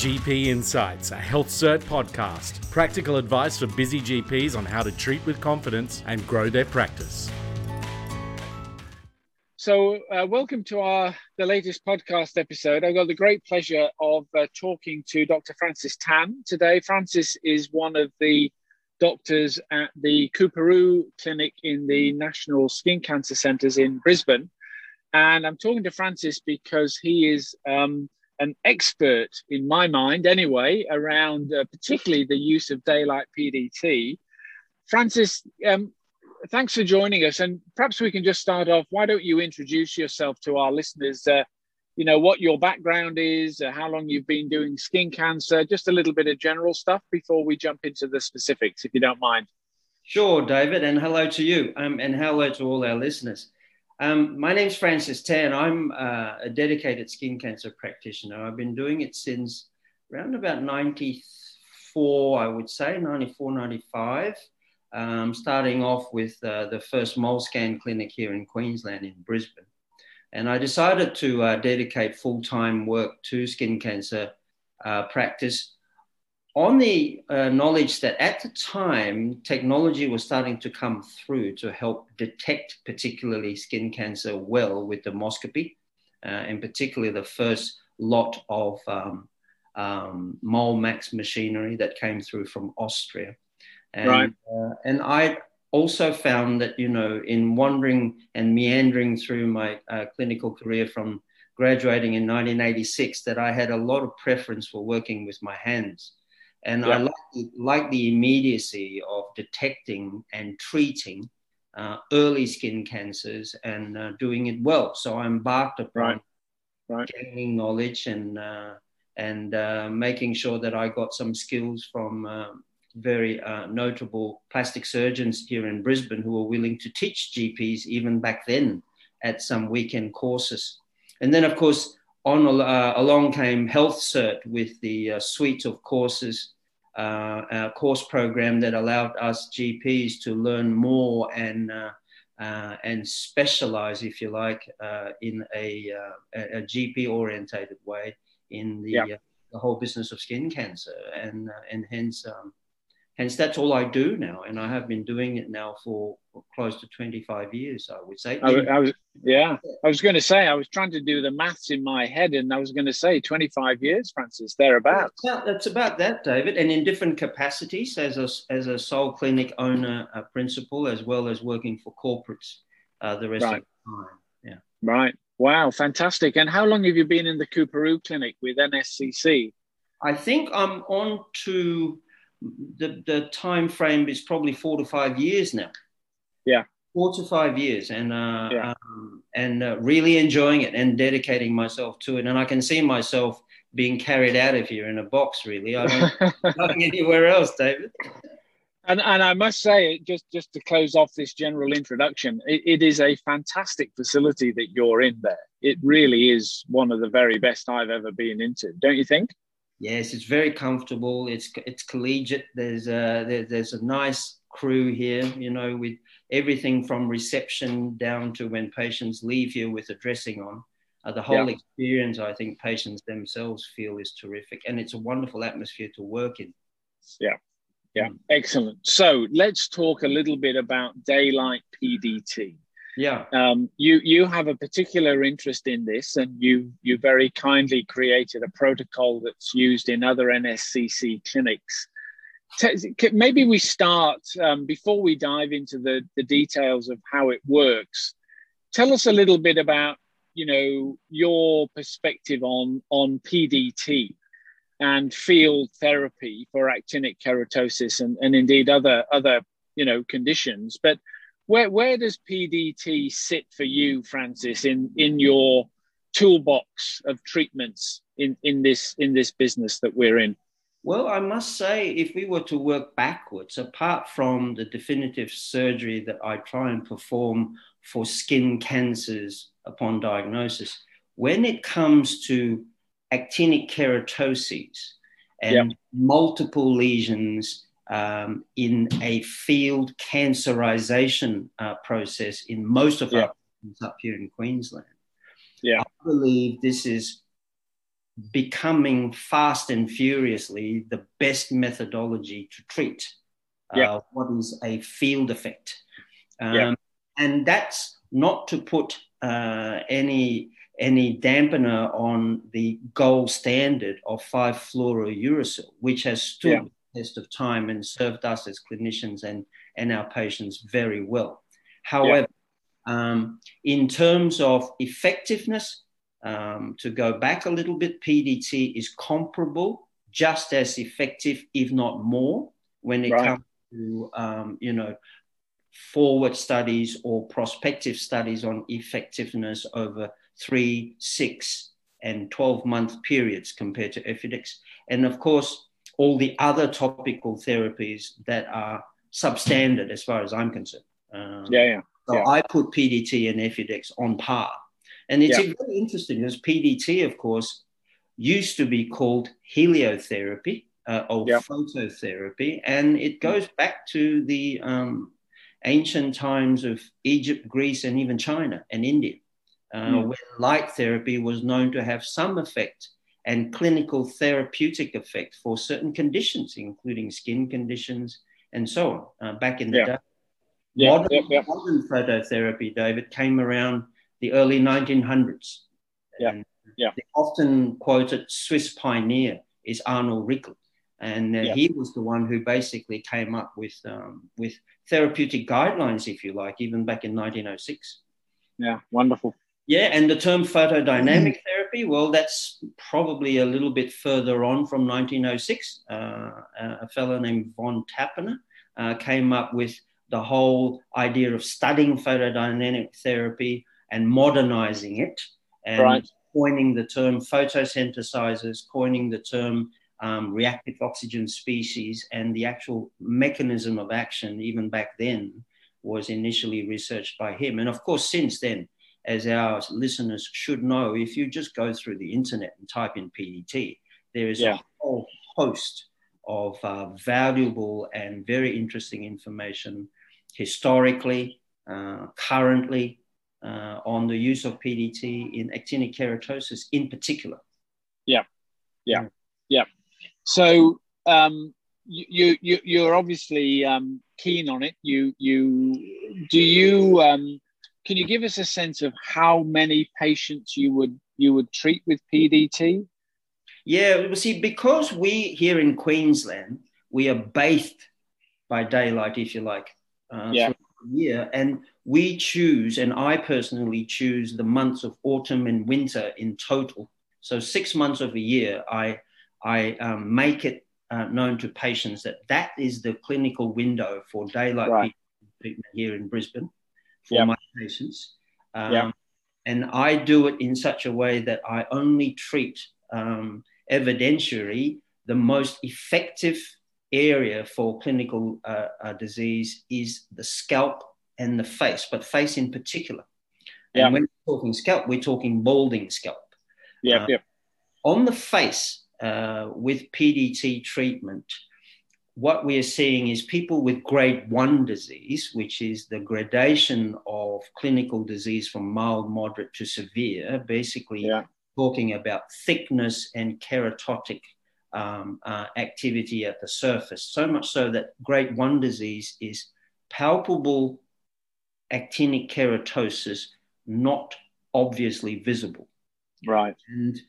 GP Insights, a Health Cert podcast. Practical advice for busy GPs on how to treat with confidence and grow their practice. So, uh, welcome to our the latest podcast episode. I've got the great pleasure of uh, talking to Dr. Francis Tan today. Francis is one of the doctors at the Coorparoo Clinic in the National Skin Cancer Centres in Brisbane, and I'm talking to Francis because he is um, an expert, in my mind anyway, around uh, particularly the use of daylight PDT. Francis, um, thanks for joining us. And perhaps we can just start off. Why don't you introduce yourself to our listeners? Uh, you know, what your background is, uh, how long you've been doing skin cancer, just a little bit of general stuff before we jump into the specifics, if you don't mind. Sure, David, and hello to you, um, and hello to all our listeners. Um, my name's Francis Tan. I'm uh, a dedicated skin cancer practitioner. I've been doing it since around about 94, I would say, 94, 95. Um, starting off with uh, the first mole scan clinic here in Queensland in Brisbane. And I decided to uh, dedicate full time work to skin cancer uh, practice on the uh, knowledge that at the time technology was starting to come through to help detect particularly skin cancer well with dermoscopy, uh, and particularly the first lot of um, um, MoleMax machinery that came through from Austria. And, right. Uh, and I also found that, you know, in wandering and meandering through my uh, clinical career from graduating in 1986, that I had a lot of preference for working with my hands. And yeah. I like, like the immediacy of detecting and treating uh, early skin cancers and uh, doing it well. So I embarked upon right. Gaining knowledge and uh, and uh, making sure that I got some skills from um, very uh, notable plastic surgeons here in Brisbane who were willing to teach GPs even back then at some weekend courses. And then, of course, on uh, along came Health Cert with the uh, suite of courses, uh, course program that allowed us GPs to learn more and uh, uh, and specialize, if you like, uh, in a, a GP orientated way in the, yeah. the whole business of skin cancer, and and hence um, hence that's all I do now, and I have been doing it now for close to 25 years, I would say. I, I was, yeah, I was going to say, I was trying to do the maths in my head, and I was going to say 25 years, Francis, thereabouts. Well, that's about that, David, and in different capacities as a, as a sole clinic owner, a principal, as well as working for corporates uh, the rest right. of the time. Yeah. Right. Wow, fantastic. And how long have you been in the Coorparoo clinic with NSCC? I think I'm on to the, the time frame is probably four to five years now. Yeah. Four to five years, and uh, yeah. um, and uh, really enjoying it and dedicating myself to it. And I can see myself being carried out of here in a box. Really, I don't going anywhere else, David. And, and I must say, just just to close off this general introduction, it, it is a fantastic facility that you're in there. It really is one of the very best I've ever been into, don't you think? Yes, it's very comfortable. It's it's collegiate. There's a there, there's a nice crew here. You know, with everything from reception down to when patients leave here with a dressing on. Uh, the whole yeah. experience, I think, patients themselves feel is terrific, and it's a wonderful atmosphere to work in. Yeah, yeah, mm. excellent. So let's talk a little bit about daylight PDT. Yeah. Um, you you have a particular interest in this, and you you very kindly created a protocol that's used in other NSCC clinics. Maybe we start um, before we dive into the the details of how it works. Tell us a little bit about you know your perspective on on PDT and field therapy for actinic keratosis and, and indeed other other you know conditions, but where where does PDT sit for you, Francis, in in your toolbox of treatments in in this in this business that we're in? Well, I must say, if we were to work backwards, apart from the definitive surgery that I try and perform for skin cancers upon diagnosis, when it comes to actinic keratoses and multiple lesions um, in a field cancerization uh, process in most of yeah. our up here in Queensland. Yeah. I believe this is becoming fast and furiously the best methodology to treat yeah. uh, what is a field effect. Um, Yeah. And that's not to put uh, any any dampener on the gold standard of 5-fluorouracil, which has stood Yeah. Test of time and served us as clinicians and, and our patients very well. However, um, in terms of effectiveness, um, to go back a little bit, PDT is comparable, just as effective, if not more, when it Right. comes to um, you know forward studies or prospective studies on effectiveness over three, six, and 12 month periods compared to Efudix. And of course, all the other topical therapies that are substandard as far as I'm concerned. Um, Yeah, yeah. so Yeah. I put PDT and Efudix on par. And it's Yeah. very interesting because PDT, of course, used to be called heliotherapy uh, or Yeah. phototherapy. And it goes back to the um, ancient times of Egypt, Greece, and even China and India, uh, Mm. when light therapy was known to have some effect and clinical therapeutic effect for certain conditions, including skin conditions and so on, uh, back in the Yeah. day. Yeah, modern, yeah, yeah. modern phototherapy, David, came around the early 1900s. Yeah, And yeah. The often quoted Swiss pioneer is Arnold Rikli. And uh, Yeah. he was the one who basically came up with, um, with therapeutic guidelines, if you like, even back in 1906. Yeah, wonderful. Yeah, and the term photodynamic Mm. therapy, well, that's probably a little bit further on from 1906. Uh, a fellow named von Tappeiner uh, came up with the whole idea of studying photodynamic therapy and modernizing it and Right. coining the term photosynthesizers, coining the term um, reactive oxygen species, and the actual mechanism of action, even back then, was initially researched by him. And of course, since then, as our listeners should know, if you just go through the internet and type in PDT, there is Yeah. a whole host of uh, valuable and very interesting information historically, uh, currently, uh, on the use of PDT in actinic keratosis in particular. Yeah, yeah, yeah. So um, you you you're obviously um, keen on it. You you do you um, can you give us a sense of how many patients you would you would treat with PDT? Yeah, well, see, because we here in Queensland, we are bathed by daylight, if you like, uh, Yeah. year, and we choose, and I personally choose the months of autumn and winter in total. So six months of a year, I I um, make it uh, known to patients that that is the clinical window for daylight Right. treatment here in Brisbane for Yeah. my patients. Um, Yeah. And I do it in such a way that I only treat um, evidentiary the most effective area for clinical uh, uh, disease is the scalp and the face, but face in particular. Yeah. And when we're talking scalp, we're talking balding scalp. Yeah, Uh, yeah, On the face, uh, with PDT treatment, what we are seeing is people with grade one disease, which is the gradation of clinical disease from mild, moderate to severe, basically yeah, talking about thickness and keratotic um, uh, activity at the surface. So much so that grade one disease is palpable actinic keratosis, not obviously visible. right. And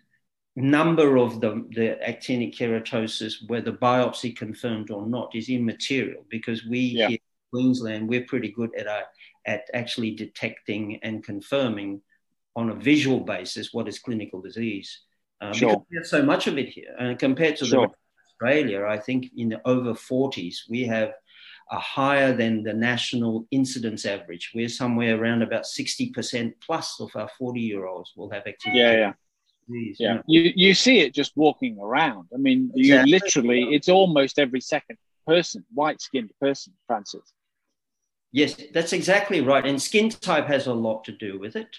number of the, the actinic keratosis, whether biopsy confirmed or not, is immaterial because we Yeah. here in Queensland, we're pretty good at, our, at actually detecting and confirming on a visual basis what is clinical disease. Uh, Sure. Because we have so much of it here. And compared to Sure. the Australia, I think in the over 40s, we have a higher than the national incidence average. We're somewhere around about 60% plus of our 40 year olds will have actinic Yeah, yeah, disease. yeah. You you see it just walking around. I mean, you literally it's almost every second person, white skinned person, Francis. Yes, that's exactly right. And skin type has a lot to do with it.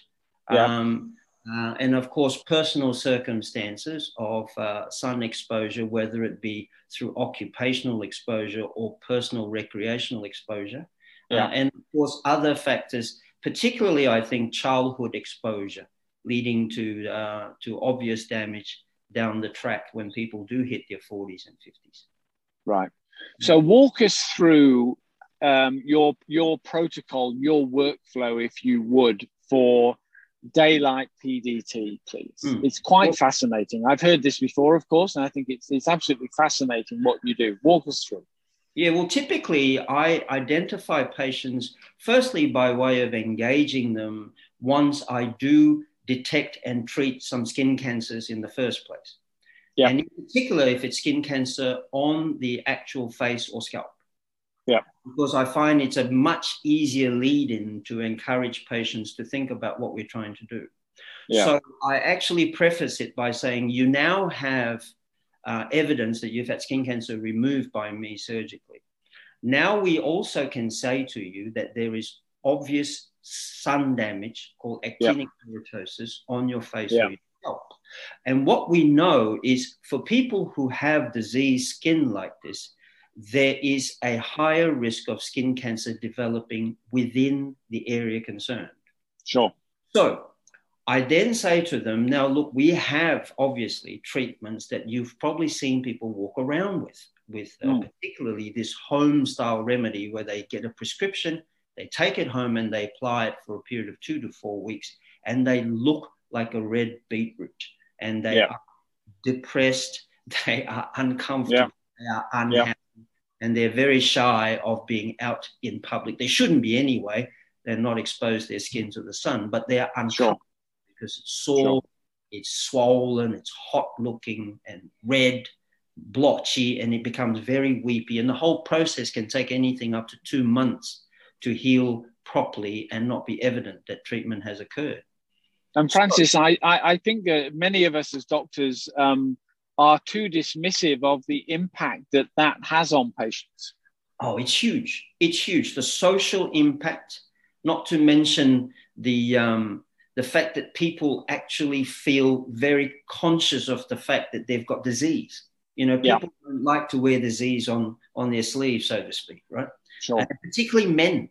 Yeah. Um, uh, and of course, personal circumstances of uh, sun exposure, whether it be through occupational exposure or personal recreational exposure. Uh, and of course, other factors, particularly, I think, childhood exposure leading to, uh, to obvious damage down the track when people do hit their 40s and 50s. Right. So walk us through um, your your protocol, your workflow, if you would, for daylight PDT, please. Mm. It's quite well, fascinating. I've heard this before, of course, and I think it's it's absolutely fascinating what you do. Walk us through. Yeah, well, typically I identify patients firstly by way of engaging them once I do detect and treat some skin cancers in the first place. Yeah. And in particular, if it's skin cancer on the actual face or scalp. Yeah. Because I find it's a much easier lead in to encourage patients to think about what we're trying to do. Yeah. So I actually preface it by saying you now have uh, evidence that you've had skin cancer removed by me surgically. Now we also can say to you that there is obvious sun damage called actinic keratosis on your face yep. or your scalp. And what we know is for people who have diseased skin like this, there is a higher risk of skin cancer developing within the area concerned. Sure. So I then say to them, now look, we have obviously treatments that you've probably seen people walk around with, with uh, mm. particularly this home style remedy where they get a prescription, they take it home and they apply it for a period of two to four weeks, and they look like a red beetroot, and they yeah. are depressed, they are uncomfortable, yeah. they are unhappy. Yeah and they're very shy of being out in public. They shouldn't be anyway. They're not exposed their skin to the sun, but they are uncomfortable sure. because it's sore, sure. it's swollen, it's hot looking and red, blotchy, and it becomes very weepy. And the whole process can take anything up to two months to heal properly and not be evident that treatment has occurred. And Francis, I, I, I think that many of us as doctors um, are too dismissive of the impact that that has on patients. Oh, it's huge. It's huge. The social impact, not to mention the um, the fact that people actually feel very conscious of the fact that they've got disease. You know, people yeah. don't like to wear disease on on their sleeve, so to speak, right? Sure. Particularly men.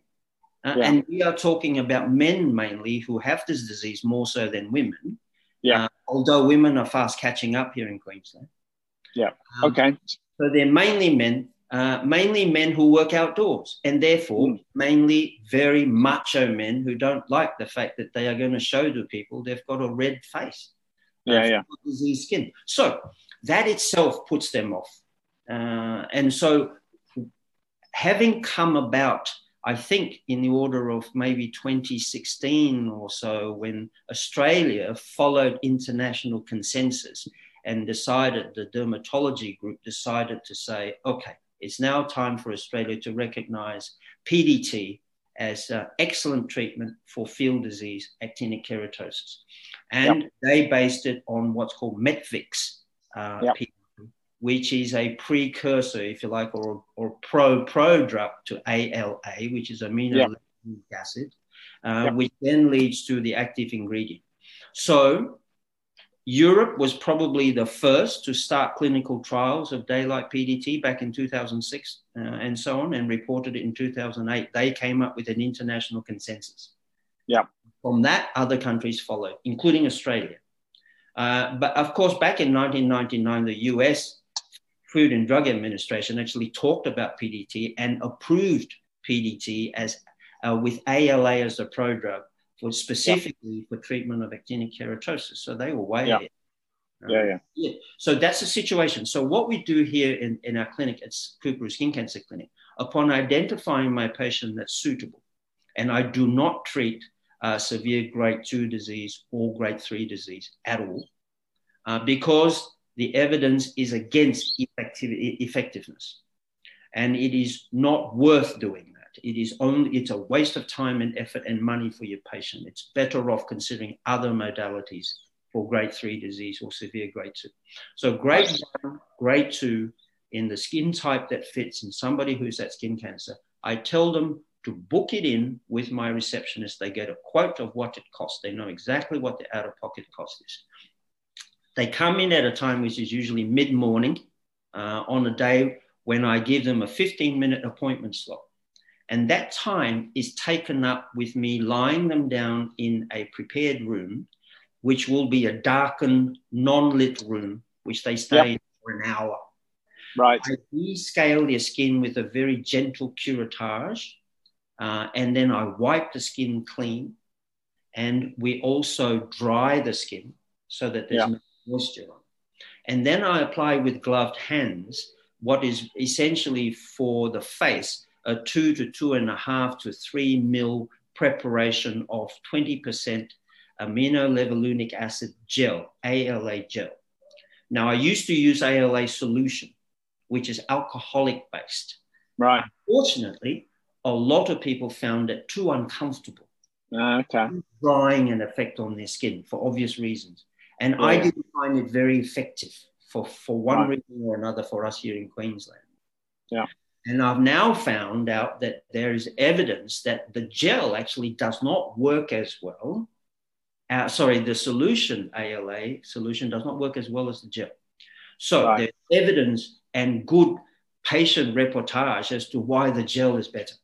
Uh, yeah. And we are talking about men mainly who have this disease more so than women. Yeah. Uh, although women are fast catching up here in Queensland. Yeah. Um, okay. So they're mainly men, uh, mainly men who work outdoors, and therefore mm. mainly very macho men who don't like the fact that they are going to show to people they've got a red face. Yeah, uh, yeah. Disease skin. So that itself puts them off. Uh, and so having come about I think in the order of maybe 2016 or so, when Australia followed international consensus and decided, the dermatology group decided to say, okay, it's now time for Australia to recognize PDT as uh, excellent treatment for field disease, actinic keratosis. And yep. they based it on what's called Metvix uh, yep which is a precursor, if you like, or, or pro pro drug to ALA, which is amino yeah. acid, uh, yeah. which then leads to the active ingredient. So Europe was probably the first to start clinical trials of daylight PDT back in 2006 uh, and so on, and reported it in 2008. They came up with an international consensus. Yeah. From that, other countries followed, including Australia. Uh, but of course, back in 1999, the US Food and Drug Administration actually talked about PDT and approved PDT as uh, with ALA as a prodrug for specifically for treatment of actinic keratosis. So they were way yeah. ahead. yeah, yeah. yeah. So that's the situation. So what we do here in, in our clinic at Coorparoo Skin Cancer Clinic, upon identifying my patient that's suitable, and I do not treat uh, severe grade two disease or grade three disease at all, uh, because the evidence is against effectiveness. And it is not worth doing that. It is only, it's a waste of time and effort and money for your patient. It's better off considering other modalities for grade three disease or severe grade two. So grade one, grade two, in the skin type that fits in somebody who's at skin cancer, I tell them to book it in with my receptionist. They get a quote of what it costs. They know exactly what the out of pocket cost is. They come in at a time which is usually mid morning uh, on a day when I give them a 15 minute appointment slot. And that time is taken up with me lying them down in a prepared room, which will be a darkened, non lit room which they stay for an hour. Right. I descale their skin with a very gentle curettage, uh, and then I wipe the skin clean. And we also dry the skin so that there's no moisture. And then I apply with gloved hands what is essentially for the face a two to two and a half to three mil preparation of 20% amino aminolevulinic acid gel, ALA gel. Now, I used to use ALA solution, which is alcoholic based. Right. Fortunately, a lot of people found it too uncomfortable, Uh, okay. drying an effect on their skin for obvious reasons. And I didn't find it very effective for, for one Right. reason or another for us here in Queensland. Yeah. And I've now found out that there is evidence that the gel actually does not work as well. Uh, sorry, the solution, ALA solution, does not work as well as the gel. So Right. there's evidence and good patient reportage as to why the gel is better.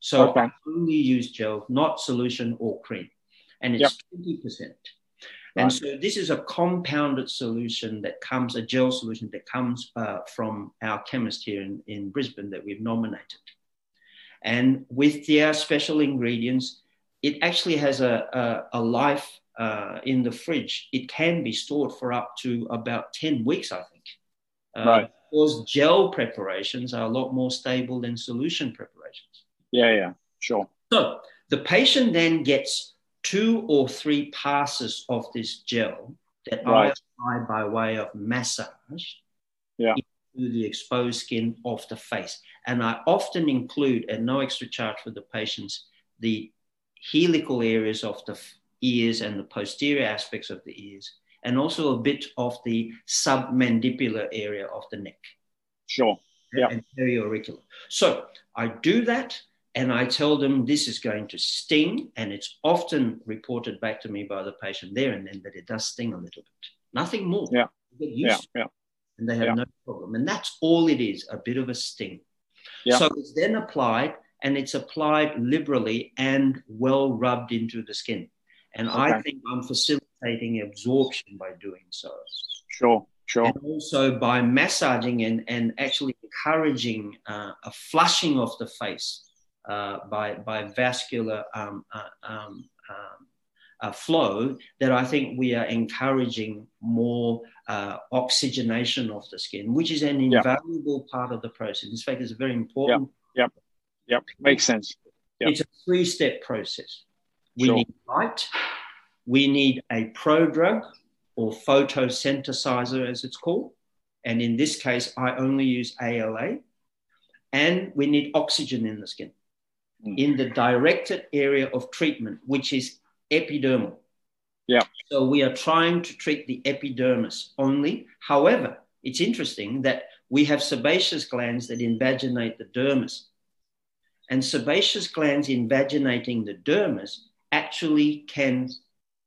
So Okay. I only use gel, not solution or cream. And it's 20%. And so this is a compounded solution that comes, a gel solution that comes uh, from our chemist here in, in Brisbane that we've nominated. And with their special ingredients, it actually has a, a, a life uh, in the fridge. It can be stored for up to about 10 weeks, I think. Uh, Right. Because gel preparations are a lot more stable than solution preparations. Yeah, yeah. Sure. So the patient then gets two or three passes of this gel that I apply by way of massage Yeah. into the exposed skin of the face. And I often include, at no extra charge for the patients, the helical areas of the ears and the posterior aspects of the ears, and also a bit of the submandibular area of the neck Sure. Yeah. and periauricular. So I do that and I tell them this is going to sting, and it's often reported back to me by the patient there and then that it does sting a little bit. Nothing more. Yeah. Yeah. Yeah. and they have Yeah. no problem. And that's all it is, a bit of a sting. Yeah. So it's then applied and it's applied liberally and well rubbed into the skin. And I think I'm facilitating absorption by doing so Sure. Sure. and also by massaging and, and actually encouraging uh, a flushing of the face uh, by, by vascular um, uh, um, um, uh, flow, that I think we are encouraging more uh, oxygenation of the skin, which is an Yeah. invaluable part of the process. In fact, it's a very important. Yep. Yep makes sense. Yeah. It's a three step process. We Sure. need light, we need a prodrug or photosynthesizer, as it's called. And in this case, I only use ALA. And we need oxygen in the skin. Mm. in the directed area of treatment, which is epidermal. Yeah. So we are trying to treat the epidermis only. However, it's interesting that we have sebaceous glands that invaginate the dermis. And sebaceous glands invaginating the dermis actually can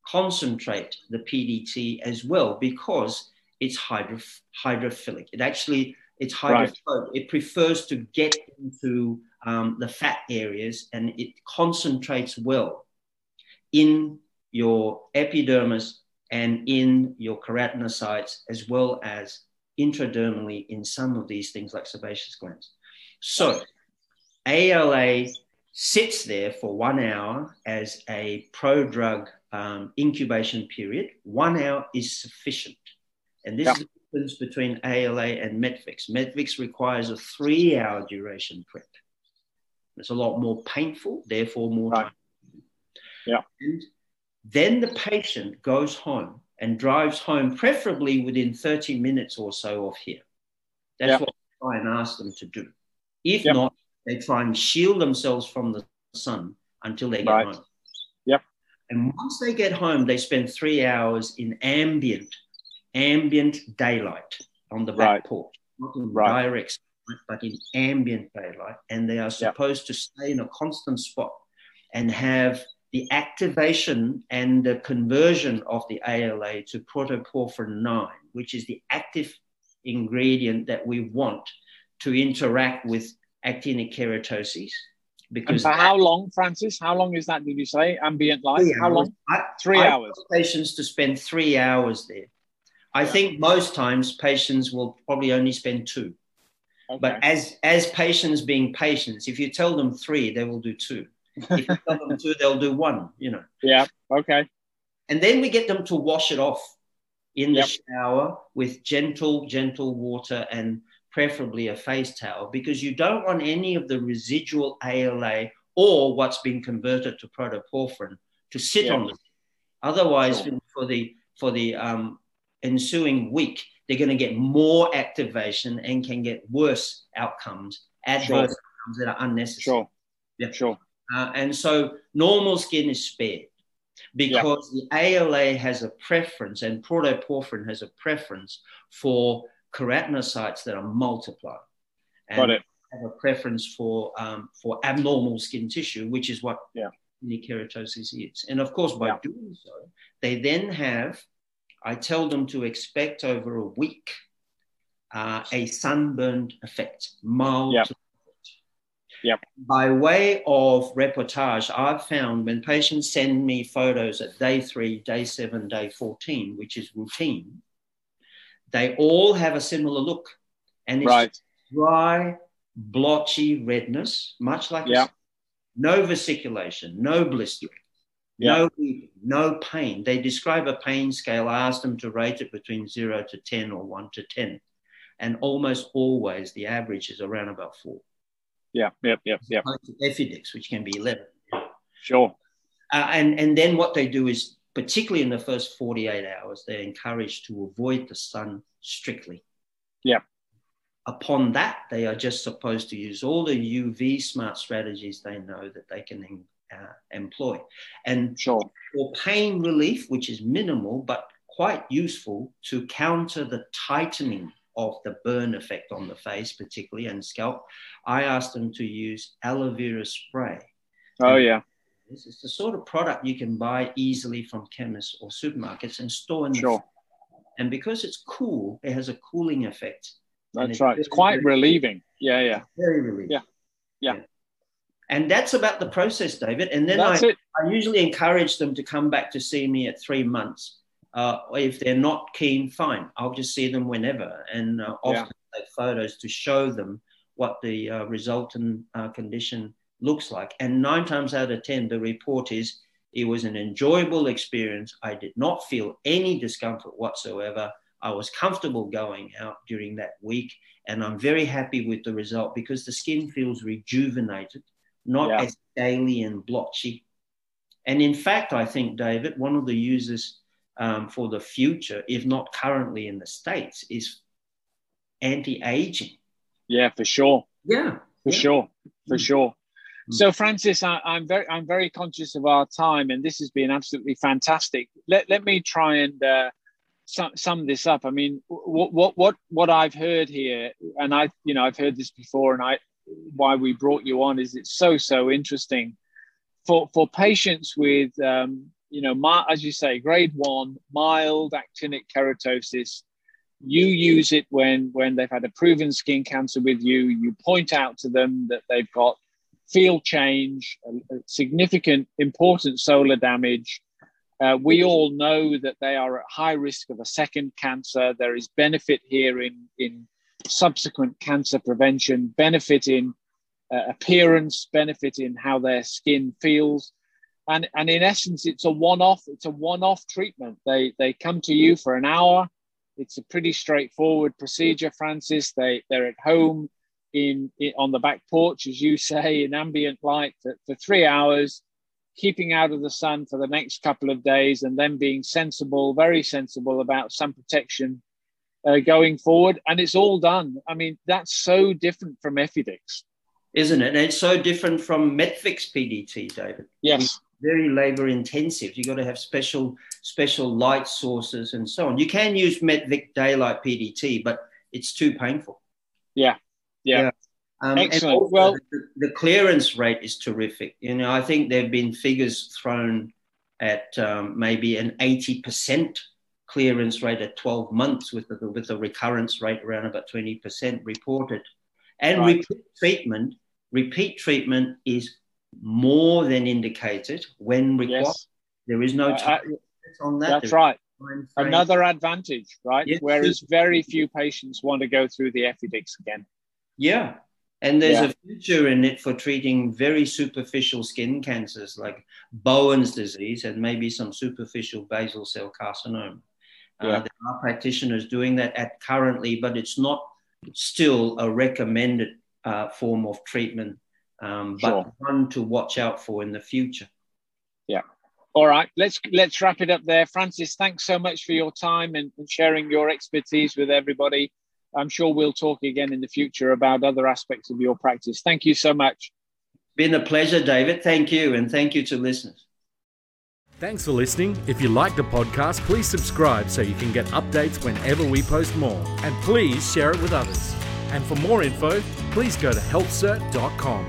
concentrate the PDT as well because it's hydro- hydrophilic. It actually it's Right. It prefers to get into um, the fat areas and it concentrates well in your epidermis and in your keratinocytes as well as intradermally in some of these things like sebaceous glands. So ALA sits there for one hour as a prodrug um, incubation period. One hour is sufficient. And this Yeah. is difference between ALA and Metvix. Metvix requires a three hour duration prep. It's a lot more painful, therefore more Right. time. Yeah. And then the patient goes home and drives home, preferably within 30 minutes or so of here. That's Yeah. what I try and ask them to do. If Yep. not, they try and shield themselves from the sun until they get Right. home. Yep. And once they get home, they spend three hours in ambient, ambient daylight on the back Right. porch, not in Right. direct but in ambient daylight. And they are supposed to stay in a constant spot and have the activation and the conversion of the ALA to protoporphyrin 9, which is the active ingredient that we want to interact with actinic keratoses. And Because for how long, Francis? How long is that? Did you say ambient light? Three How long? I- Three I hours. Patients to spend three hours there. I think most times patients will probably only spend two. Okay. But as as patients being patients, if you tell them three, they will do two. If you tell them two, they'll do one. You know. yeah. Okay. And then we get them to wash it off in the Yep. shower with gentle, gentle water and preferably a face towel because you don't want any of the residual ALA or what's been converted to protoporphyrin to sit Yeah. on the Otherwise, Sure. for the for the um, ensuing week, they're going to get more activation and can get worse outcomes, adverse Sure. outcomes that are unnecessary. Sure. Yeah. Sure. Uh, and so normal skin is spared because the ALA has a preference and protoporphyrin has a preference for keratinocytes that are multiplying. And Got it. Have a preference for um, for abnormal skin tissue, which is what Yeah. keratosis is. And of course, by Yeah. doing so, they then have. I tell them to expect over a week uh, a sunburned effect, mild to Yep. by way of reportage, I've found when patients send me photos at day three, day seven, day 14, which is routine, they all have a similar look. And it's Right. dry, blotchy redness, much like Yeah. no vesiculation, no blistering, Yeah. no no pain. They describe a pain scale. I asked them to rate it between zero to 10 or one to 10. And almost always the average is around about four. Yeah. Yep. Yep. Yep. Like which can be 11. Sure. Uh, and, and then what they do is, particularly in the first 48 hours, they're encouraged to avoid the sun strictly. Yeah. Upon that, they are just supposed to use all the UV smart strategies they know that they can uh, employ. And Sure. for pain relief, which is minimal but quite useful to counter the tightening of the burn effect on the face, particularly and scalp, I asked them to use aloe vera spray. Oh yeah. This is the sort of product you can buy easily from chemists or supermarkets and store in the Sure. And because it's cool, it has a cooling effect. That's it's right. It's quite very- relieving. Yeah. Yeah. Very relieving. Yeah. Yeah. And that's about the process, David. And then I. I usually encourage them to come back to see me at three months. Uh, if they're not keen, fine. I'll just see them whenever. And uh, often Yeah. take photos to show them what the uh, resultant uh, condition looks like. And nine times out of 10, the report is it was an enjoyable experience. I did not feel any discomfort whatsoever. I was comfortable going out during that week. And I'm very happy with the result because the skin feels rejuvenated, not Yeah. as scaly and blotchy. And in fact, I think, David, one of the uses um, for the future, if not currently in the States, is anti aging. Yeah. For sure. Yeah. For Yeah. sure. For Mm. sure. Mm. So, Francis, I, I'm very, I'm very conscious of our time, and this has been absolutely fantastic. Let, let me try and uh, sum, sum this up. I mean, what, what, what, what I've heard here, and I, you know, I've heard this before, and I, why we brought you on is it's so, so interesting. For for patients with, um, you know, my, as you say, grade one mild actinic keratosis you use it when when they've had a proven skin cancer with you. You point out to them that they've got field change a, a significant important solar damage. Uh, we all know that they are at high risk of a second cancer. There is benefit here in in subsequent cancer prevention benefit in uh, appearance benefit in how their skin feels. And and in essence it's a one-off it's a one-off treatment. They they come to you for an hour. It's a pretty straightforward procedure, Francis. They they're at home in, in on the back porch, as you say, in ambient light for, for three hours, keeping out of the sun for the next couple of days, and then being sensible, very sensible about sun protection uh, going forward. And it's all done. I mean, that's so different from Efudix. Isn't it? And it's so different from Metvix PDT, David. Yes. Very labor intensive. You've got to have special special light sources and so on. You can use Metvix daylight PDT, but it's too painful. Yeah. Yeah. Um, Excellent. Well- the, the clearance rate is terrific. You know, I think there have been figures thrown at um, maybe an 80% clearance rate at 12 months with the, with the recurrence rate around about 20% reported. And Right. repeat treatment, repeat treatment is more than indicated when required. Yes. There is no Uh, time on that. That's right. another advantage, right? Yes. Whereas very few patients want to go through the Efudix again. Yeah. And there's yeah. a future in it for treating very superficial skin cancers like Bowen's disease and maybe some superficial basal cell carcinoma. Yeah. Uh, there are practitioners doing that at currently, but it's not still a recommended uh, form of treatment, um, but sure. one to watch out for in the future. Yeah. All right, let's let's wrap it up there. Francis, thanks so much for your time and, and sharing your expertise with everybody. I'm sure we'll talk again in the future about other aspects of your practice. Thank you so much. Been a pleasure, David. Thank you, and thank you to listeners. Thanks for listening. If you like the podcast, please subscribe so you can get updates whenever we post more. And please share it with others. And for more info, please go to healthcert.com.